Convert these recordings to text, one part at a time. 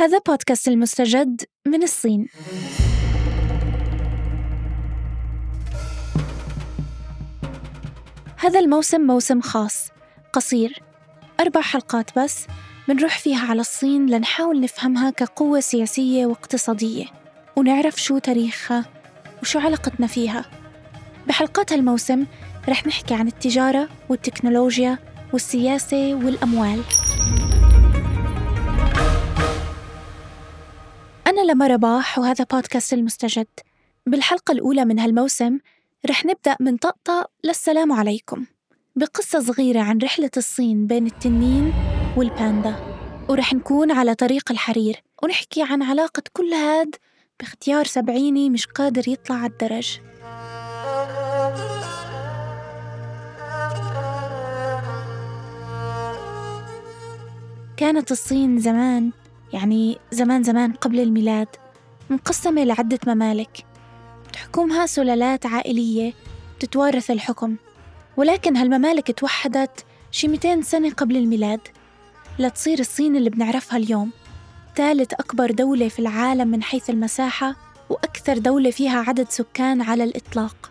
هذا بودكاست المستجد من الصين. هذا الموسم موسم خاص قصير أربع حلقات بس بنروح فيها على الصين لنحاول نفهمها كقوة سياسية واقتصادية ونعرف شو تاريخها وشو علاقتنا فيها. بحلقات هالموسم رح نحكي عن التجارة والتكنولوجيا والسياسة والأموال. أنا لما رباح وهذا بودكاست المستجد. بالحلقة الأولى من هالموسم رح نبدأ من طقطق للسلام عليكم. بقصة صغيرة عن رحلة الصين بين التنين والباندا. ورح نكون على طريق الحرير ونحكي عن علاقة كل هاد باختيار سبعيني مش قادر يطلع على الدرج. كانت الصين زمان يعني زمان زمان قبل الميلاد مقسمة لعدة ممالك. تحكمها سلالات عائلية تتوارث الحكم. ولكن هالممالك توحدت شي 200 سنة قبل الميلاد لتصير الصين اللي بنعرفها اليوم ثالث أكبر دولة في العالم من حيث المساحة وأكثر دولة فيها عدد سكان على الإطلاق.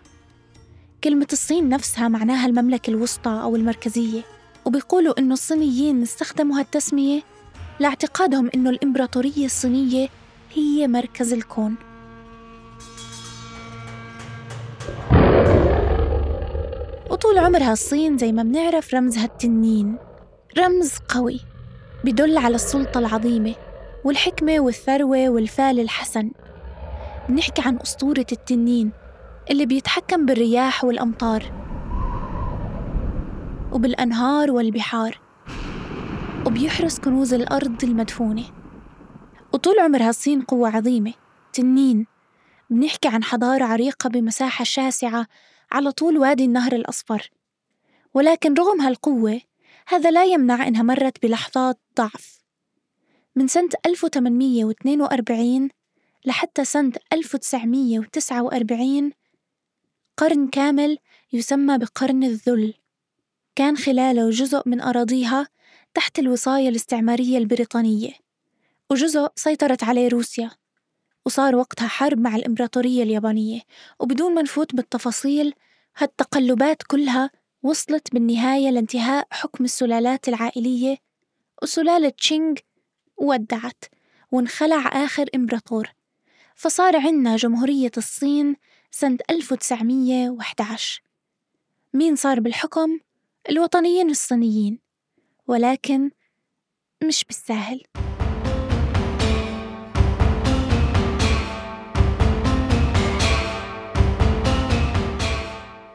كلمة الصين نفسها معناها المملكة الوسطى أو المركزية وبيقولوا إنه الصينيين استخدموا هالتسمية لاعتقادهم إنه الإمبراطورية الصينية هي مركز الكون. وطول عمرها الصين زي ما بنعرف رمزها التنين. رمز قوي بدل على السلطة العظيمة والحكمة والثروة والفال الحسن. بنحكي عن أسطورة التنين اللي بيتحكم بالرياح والأمطار وبالأنهار والبحار. وبيحرس كنوز الأرض المدفونة. وطول عمرها الصين قوة عظيمة. تنين. بنحكي عن حضارة عريقة بمساحة شاسعة على طول وادي النهر الأصفر. ولكن رغم هالقوة هذا لا يمنع إنها مرت بلحظات ضعف. من سنة 1842 لحتى سنة 1949 قرن كامل يسمى بقرن الذل. كان خلاله جزء من أراضيها تحت الوصاية الاستعمارية البريطانية وجزء سيطرت عليه روسيا وصار وقتها حرب مع الإمبراطورية اليابانية وبدون ما نفوت بالتفاصيل هالتقلبات كلها وصلت بالنهاية لانتهاء حكم السلالات العائلية وسلالة تشينغ ودعت وانخلع آخر إمبراطور. فصار عنا جمهورية الصين سنة 1911 مين صار بالحكم؟ الوطنيين الصينيين. ولكن مش بالساهل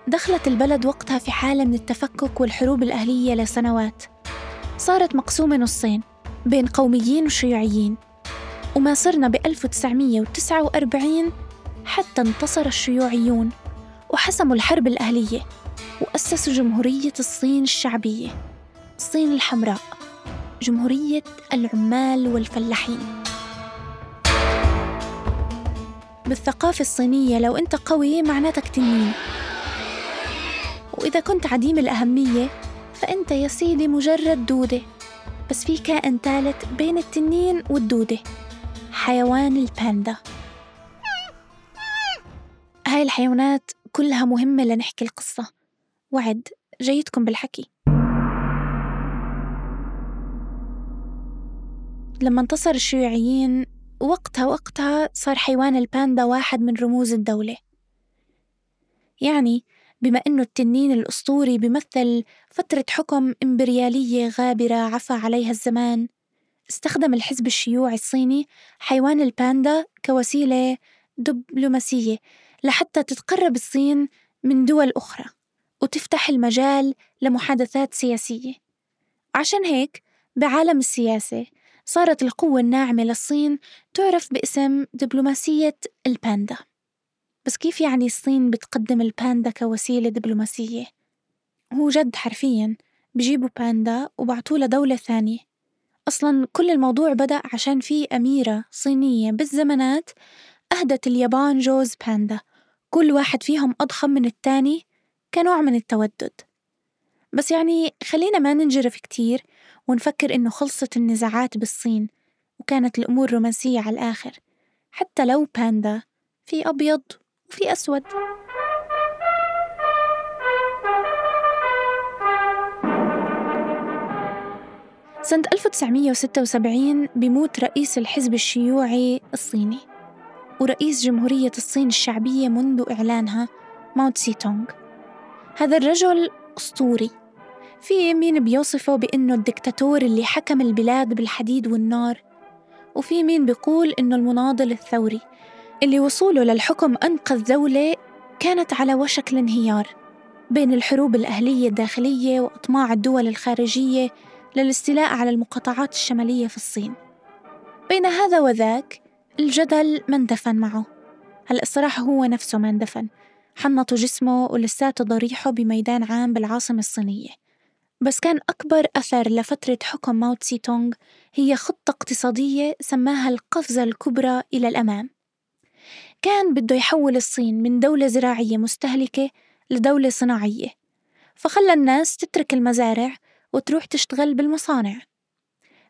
دخلت البلد وقتها في حالة من التفكك والحروب الأهلية لسنوات. صارت مقسومة نصين بين قوميين وشيوعيين. وما صرنا ب 1949 حتى انتصر الشيوعيون وحسموا الحرب الأهلية وأسسوا جمهورية الصين الشعبية. الصين الحمراء جمهورية العمال والفلاحين. بالثقافة الصينية لو أنت قوي معناتك تنين. وإذا كنت عديم الأهمية فأنت يا سيدي مجرد دودة. بس في كائن ثالث بين التنين والدودة حيوان الباندا. هاي الحيوانات كلها مهمة لنحكي القصة. وعد جيدكم بالحكي. لما انتصر الشيوعيين وقتها وقتها صار حيوان الباندا واحد من رموز الدولة. يعني بما أنه التنين الأسطوري بيمثل فترة حكم إمبريالية غابرة عفى عليها الزمان استخدم الحزب الشيوعي الصيني حيوان الباندا كوسيلة دبلوماسية لحتى تتقرب الصين من دول أخرى وتفتح المجال لمحادثات سياسية. عشان هيك بعالم السياسة صارت القوة الناعمة للصين تعرف باسم دبلوماسية الباندا. بس كيف يعني الصين بتقدم الباندا كوسيلة دبلوماسية؟ هو جد حرفيا بجيبوا باندا وبعتوه لدولة ثانية. أصلا كل الموضوع بدأ عشان في أميرة صينية بالزمانات أهدت اليابان جوز باندا. كل واحد فيهم أضخم من التاني كنوع من التودد. بس يعني خلينا ما ننجرف كتير. ونفكر إنه خلصت النزاعات بالصين وكانت الأمور رومانسية على الآخر. حتى لو باندا في أبيض وفي أسود. سنة 1976 بيموت رئيس الحزب الشيوعي الصيني ورئيس جمهورية الصين الشعبية منذ إعلانها ماو تسي تونغ هذا الرجل أسطوري. في مين بيوصفه بأنه الدكتاتور اللي حكم البلاد بالحديد والنار وفي مين بيقول إنه المناضل الثوري اللي وصوله للحكم أنقذ دولة كانت على وشك الانهيار بين الحروب الأهلية الداخلية وأطماع الدول الخارجية للاستيلاء على المقاطعات الشمالية في الصين. بين هذا وذاك الجدل ما اندفن معه. هلا الصراحة هو نفسه ما اندفن حنطوا جسمه ولساته ضريحه بميدان عام بالعاصمة الصينية. بس كان أكبر أثر لفترة حكم ماو تسي تونغ هي خطة اقتصادية سماها القفزة الكبرى إلى الأمام. كان بده يحول الصين من دولة زراعية مستهلكة لدولة صناعية فخلى الناس تترك المزارع وتروح تشتغل بالمصانع.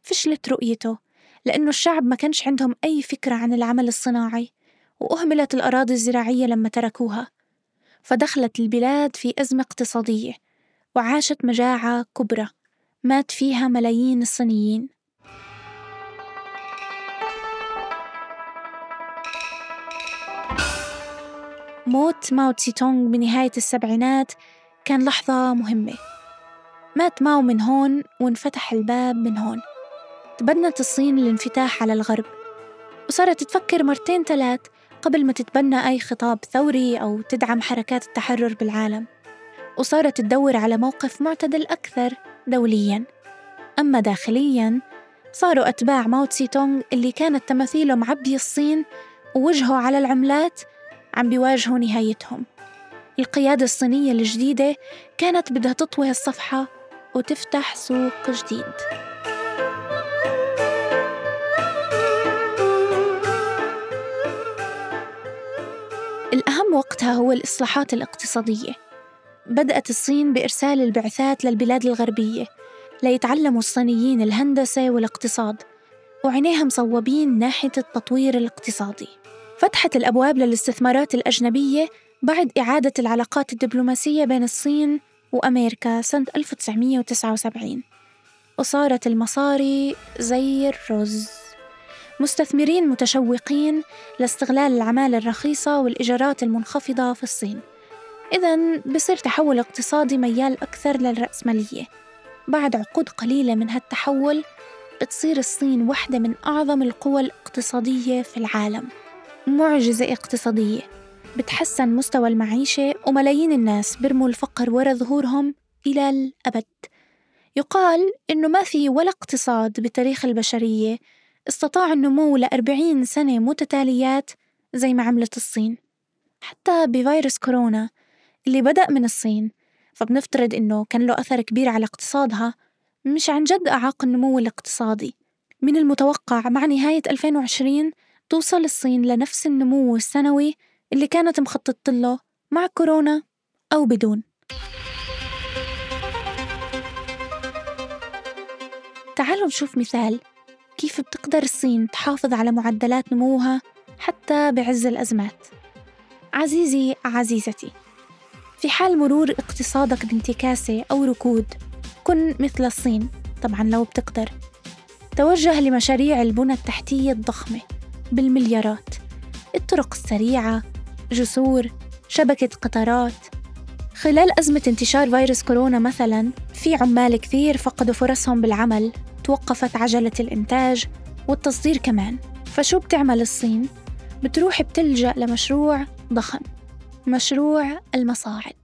فشلت رؤيته لأنه الشعب ما كانش عندهم أي فكرة عن العمل الصناعي وأهملت الأراضي الزراعية لما تركوها. فدخلت البلاد في أزمة اقتصادية. وعاشت مجاعة كبرى مات فيها ملايين الصينيين. موت ماو تسي تونغ بنهاية السبعينات كان لحظة مهمة. مات ماو من هون وانفتح الباب من هون. تبنت الصين الانفتاح على الغرب. وصارت تفكر مرتين ثلاث قبل ما تتبنى أي خطاب ثوري أو تدعم حركات التحرر بالعالم. وصارت تدور على موقف معتدل أكثر دولياً. أما داخلياً صاروا أتباع ماو تسي تونغ اللي كانت تماثيله معبي الصين ووجهه على العملات عم بيواجهوا نهايتهم. القيادة الصينية الجديدة كانت بدها تطوي الصفحة وتفتح سوق جديد. الأهم وقتها هو الإصلاحات الاقتصادية. بدأت الصين بإرسال البعثات للبلاد الغربية ليتعلموا الصينيين الهندسة والاقتصاد وعينيها مصوبين ناحية التطوير الاقتصادي. فتحت الأبواب للاستثمارات الأجنبية بعد إعادة العلاقات الدبلوماسية بين الصين وأمريكا سنة 1979 وصارت المصاري زي الرز. مستثمرين متشوقين لاستغلال العمالة الرخيصة والإيجارات المنخفضة في الصين. إذا بصير تحول اقتصادي ميال أكثر للرأسمالية بعد عقود قليلة من هالتحول بتصير الصين واحدة من أعظم القوى الاقتصادية في العالم. معجزة اقتصادية. بتحسن مستوى المعيشة وملايين الناس برموا الفقر ورا ظهورهم إلى الأبد. يقال إنه ما في ولا اقتصاد بتاريخ البشرية استطاع النمو لأربعين سنة متتاليات زي ما عملت الصين. حتى بفيروس كورونا اللي بدأ من الصين. فبنفترض إنه كان له أثر كبير على اقتصادها. مش عن جد أعاق النمو الاقتصادي. من المتوقع مع نهاية 2020 توصل الصين لنفس النمو السنوي اللي كانت مخططة له مع كورونا أو بدون. تعالوا نشوف مثال كيف بتقدر الصين تحافظ على معدلات نموها حتى بعز الأزمات. عزيزي عزيزتي في حال مرور اقتصادك بانتكاسة أو ركود كن مثل الصين طبعا لو بتقدر. توجه لمشاريع البنى التحتية الضخمة بالمليارات. الطرق السريعة جسور شبكة قطارات. خلال أزمة انتشار فيروس كورونا مثلا في عمال كثير فقدوا فرصهم بالعمل توقفت عجلة الإنتاج والتصدير كمان. فشو بتعمل الصين؟ بتروح بتلجأ لمشروع ضخم. مشروع المصاعد.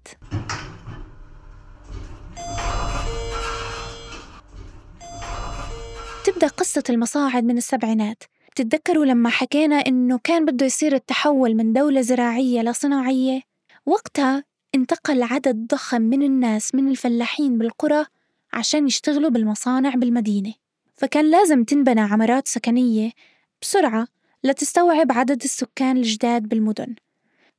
تبدأ قصة المصاعد من السبعينات. بتتذكروا لما حكينا إنه كان بده يصير التحول من دولة زراعية لصناعية وقتها انتقل عدد ضخم من الناس من الفلاحين بالقرى عشان يشتغلوا بالمصانع بالمدينة. فكان لازم تنبنى عمارات سكنية بسرعة لتستوعب عدد السكان الجداد بالمدن.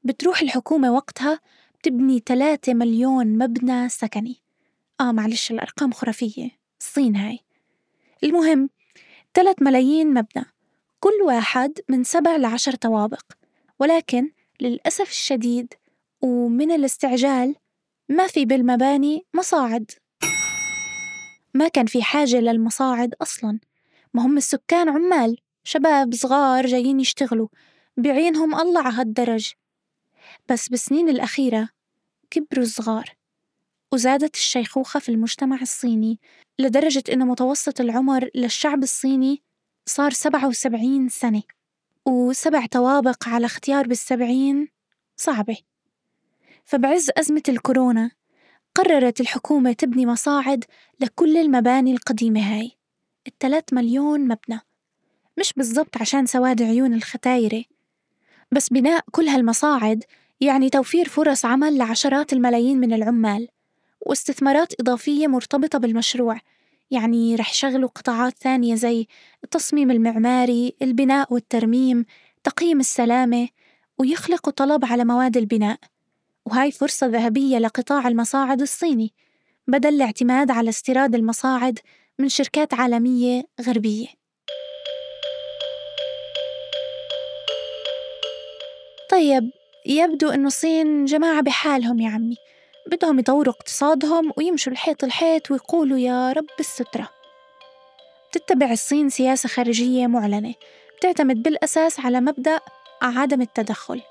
بتروح الحكومة وقتها بتبني 3 مليون مبنى سكني. آه معلش الأرقام خرافية. الصين هاي. المهم ثلاث ملايين مبنى. كل واحد من سبع لعشر طوابق. ولكن للأسف الشديد ومن الاستعجال ما في بالمباني مصاعد. ما كان في حاجة للمصاعد أصلا. ما هم السكان عمال. شباب صغار جايين يشتغلوا. بعينهم الله على هالدرج. بس بالسنين الأخيرة كبروا الصغار وزادت الشيخوخة في المجتمع الصيني لدرجة إنه متوسط العمر للشعب الصيني صار سبعة وسبعين سنة وسبع طوابق على اختيار بالسبعين صعبة. فبعز أزمة الكورونا قررت الحكومة تبني مصاعد لكل المباني القديمة هاي الثلاث مليون مبنى مش بالضبط عشان سواد عيون الختايرة بس بناء كل هالمصاعد يعني توفير فرص عمل لعشرات الملايين من العمال واستثمارات إضافية مرتبطة بالمشروع يعني رح يشغلوا قطاعات ثانية زي التصميم المعماري، البناء والترميم، تقييم السلامة، ويخلقوا طلب على مواد البناء، وهاي فرصة ذهبية لقطاع المصاعد الصيني بدل الاعتماد على استيراد المصاعد من شركات عالمية غربية. طيب يبدو إنه الصين جماعة بحالهم يا عمي. بدهم يطوروا اقتصادهم ويمشوا الحيط الحيط ويقولوا يا رب السترة. تتبع الصين سياسة خارجية معلنة بتعتمد بالأساس على مبدأ عدم التدخل.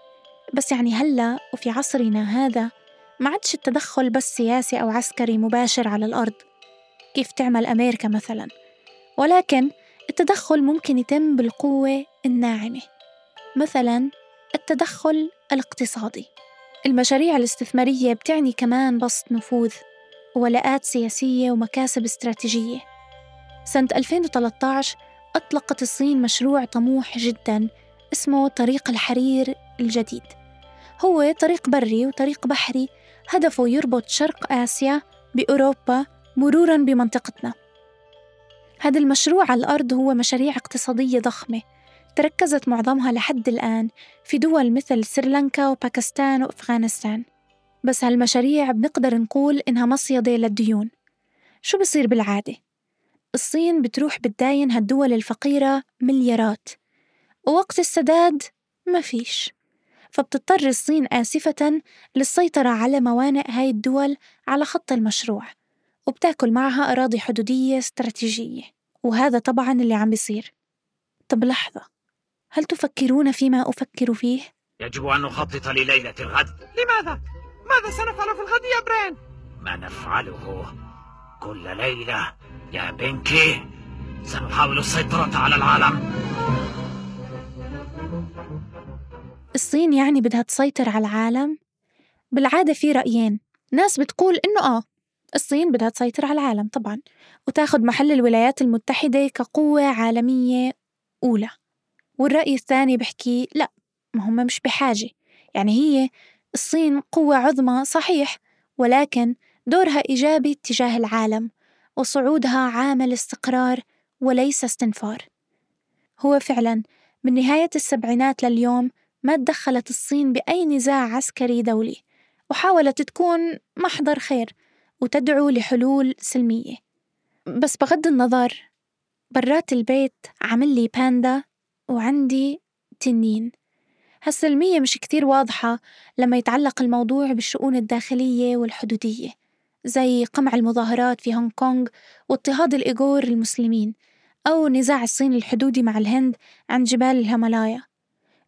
بس يعني هلأ وفي عصرنا هذا ما عادش التدخل بس سياسي أو عسكري مباشر على الأرض كيف تعمل أمريكا مثلا. ولكن التدخل ممكن يتم بالقوة الناعمة. مثلا التدخل الاقتصادي. المشاريع الاستثمارية بتعني كمان بسط نفوذ ولاءات سياسية ومكاسب استراتيجية. سنة 2013 أطلقت الصين مشروع طموح جدا اسمه طريق الحرير الجديد. هو طريق بري وطريق بحري هدفه يربط شرق آسيا بأوروبا مرورا بمنطقتنا. هذا المشروع على الأرض هو مشاريع اقتصادية ضخمة تركزت معظمها لحد الآن في دول مثل سريلانكا وباكستان وأفغانستان. بس هالمشاريع بنقدر نقول إنها مصيدة للديون. شو بصير بالعادة؟ الصين بتروح بتداين هالدول الفقيرة مليارات. ووقت السداد ما فيش. فبتضطر الصين آسفة للسيطرة على موانئ هاي الدول على خط المشروع. وبتاكل معها أراضي حدودية استراتيجية. وهذا طبعا اللي عم بيصير. طب لحظة. هل تفكرون فيما أفكر فيه؟ يجب أن نخطط لليلة الغد لماذا؟ ماذا سنفعل في الغد يا برين؟ ما نفعله كل ليلة يا بنكي سنحاول السيطرة على العالم الصين يعني بدها تسيطر على العالم؟ بالعادة في رأيين ناس بتقول إنه آه الصين بدها تسيطر على العالم طبعا وتاخد محل الولايات المتحدة كقوة عالمية أولى والرأي الثاني بحكي لا ما هم مش بحاجة. يعني هي الصين قوة عظمى صحيح ولكن دورها إيجابي تجاه العالم وصعودها عامل استقرار وليس استنفار. هو فعلا من نهاية السبعينات لليوم ما تدخلت الصين بأي نزاع عسكري دولي وحاولت تكون محضر خير وتدعو لحلول سلمية. بس بغض النظر برات البيت عمل لي باندا وعندي تنين. هالسلمية مش كتير واضحة لما يتعلق الموضوع بالشؤون الداخلية والحدودية زي قمع المظاهرات في هونغ كونغ واضطهاد الإيغور المسلمين أو نزاع الصين الحدودي مع الهند عن جبال الهيمالايا.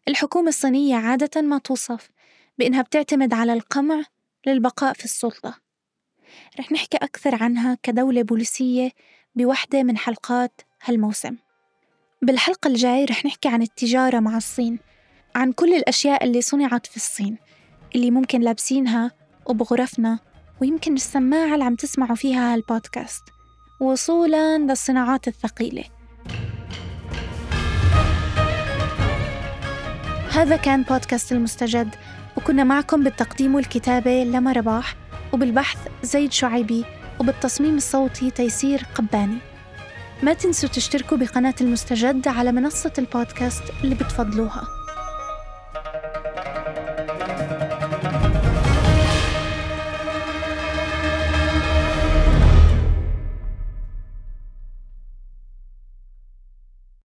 الحكومة الصينية عادة ما توصف بإنها بتعتمد على القمع للبقاء في السلطة. رح نحكي أكثر عنها كدولة بوليسية بوحدة من حلقات هالموسم. بالحلقة الجاي رح نحكي عن التجارة مع الصين عن كل الأشياء اللي صنعت في الصين اللي ممكن لابسينها وبغرفنا ويمكن السماعة اللي عم تسمعوا فيها هالبودكاست. وصولا للصناعات الثقيلة. هذا كان بودكاست المستجد وكنا معكم بالتقديم والكتابة لما رباح وبالبحث زيد شعيبي وبالتصميم الصوتي تيسير قباني. ما تنسوا تشتركوا بقناة المستجد على منصة البودكاست اللي بتفضلوها.